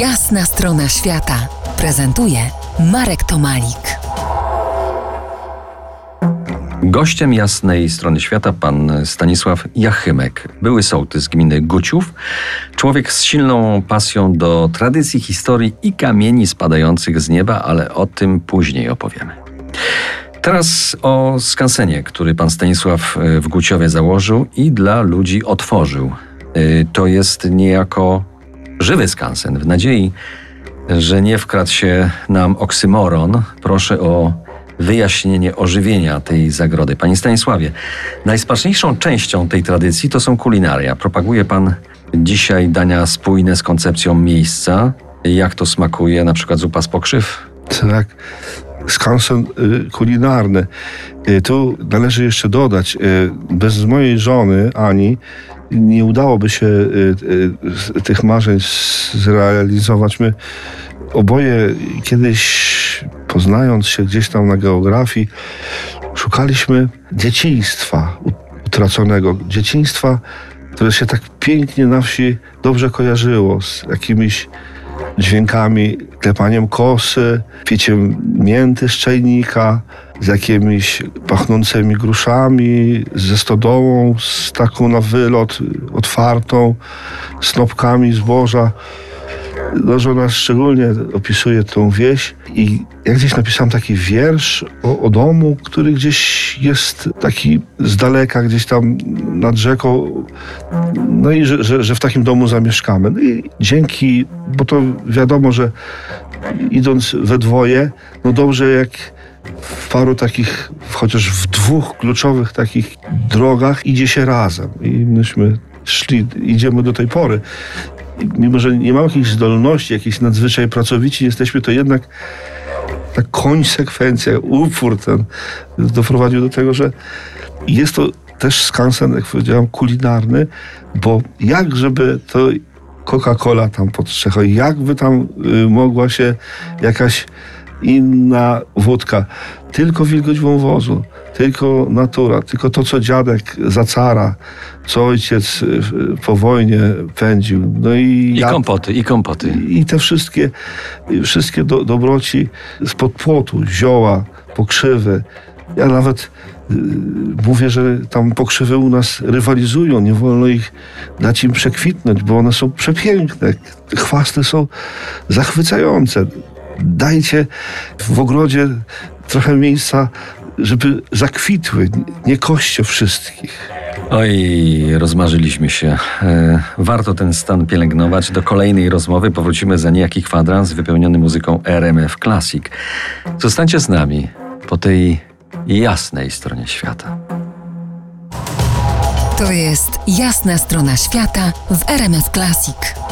Jasna strona świata prezentuje Marek Tomalik. Gościem jasnej strony świata pan Stanisław Jachymek, były sołtys gminy Guciów, człowiek z silną pasją do tradycji, historii i kamieni spadających z nieba, ale o tym później opowiemy. Teraz o skansenie, który pan Stanisław e, w Guciowie założył i dla ludzi otworzył. E, to jest niejako żywy skansen, w nadziei, że nie wkradł się nam oksymoron. Proszę o wyjaśnienie ożywienia tej zagrody. Panie Stanisławie, najsmaczniejszą częścią tej tradycji to są kulinaria. Propaguje pan dzisiaj dania spójne z koncepcją miejsca. Jak to smakuje, na przykład zupa z pokrzyw? Tak, skansen y, kulinarny. Y, tu należy jeszcze dodać, y, bez mojej żony Ani nie udałoby się tych marzeń zrealizować. My oboje kiedyś poznając się gdzieś tam na geografii, szukaliśmy dzieciństwa utraconego. Dzieciństwa, które się tak pięknie na wsi dobrze kojarzyło z jakimiś dźwiękami, klepaniem kosy, piciem mięty z czajnika, z jakimiś pachnącymi gruszami, ze stodołą, z taką na wylot otwartą, snopkami zboża. No, żona szczególnie opisuje tą wieś i ja gdzieś napisałem taki wiersz o, o, domu, który gdzieś jest taki z daleka, gdzieś tam nad rzeką. No i że, że, że w takim domu zamieszkamy. No i dzięki, bo to wiadomo, że idąc we dwoje, no dobrze jak w paru takich, chociaż w dwóch kluczowych takich drogach idzie się razem. I myśmy szli, idziemy do tej pory mimo że nie mamy jakichś zdolności, jakiejś nadzwyczaj pracowici jesteśmy, to jednak ta konsekwencja, upór ten doprowadził do tego, że jest to też skansen, jak powiedziałem, kulinarny, bo jak żeby to Coca-Cola tam podstrzechał, jakby tam y, mogła się jakaś inna wódka, tylko wilgoć wąwozu, tylko natura, tylko to, co dziadek za cara, co ojciec y, po wojnie pędził. No i, I kompoty, i kompoty. I te wszystkie, wszystkie do, dobroci spod płotu, zioła, pokrzywy. Ja nawet y, mówię, że tam pokrzywy u nas rywalizują, nie wolno ich dać im przekwitnąć, bo one są przepiękne. Chwasty są zachwycające. Dajcie w ogrodzie trochę miejsca żeby zakwitły, nie koście wszystkich. Oj, rozmarzyliśmy się. E, warto ten stan pielęgnować. Do kolejnej rozmowy powrócimy za niejaki kwadrans wypełniony muzyką RMF Classic. Zostańcie z nami po tej jasnej stronie świata. To jest jasna strona świata w RMF Classic.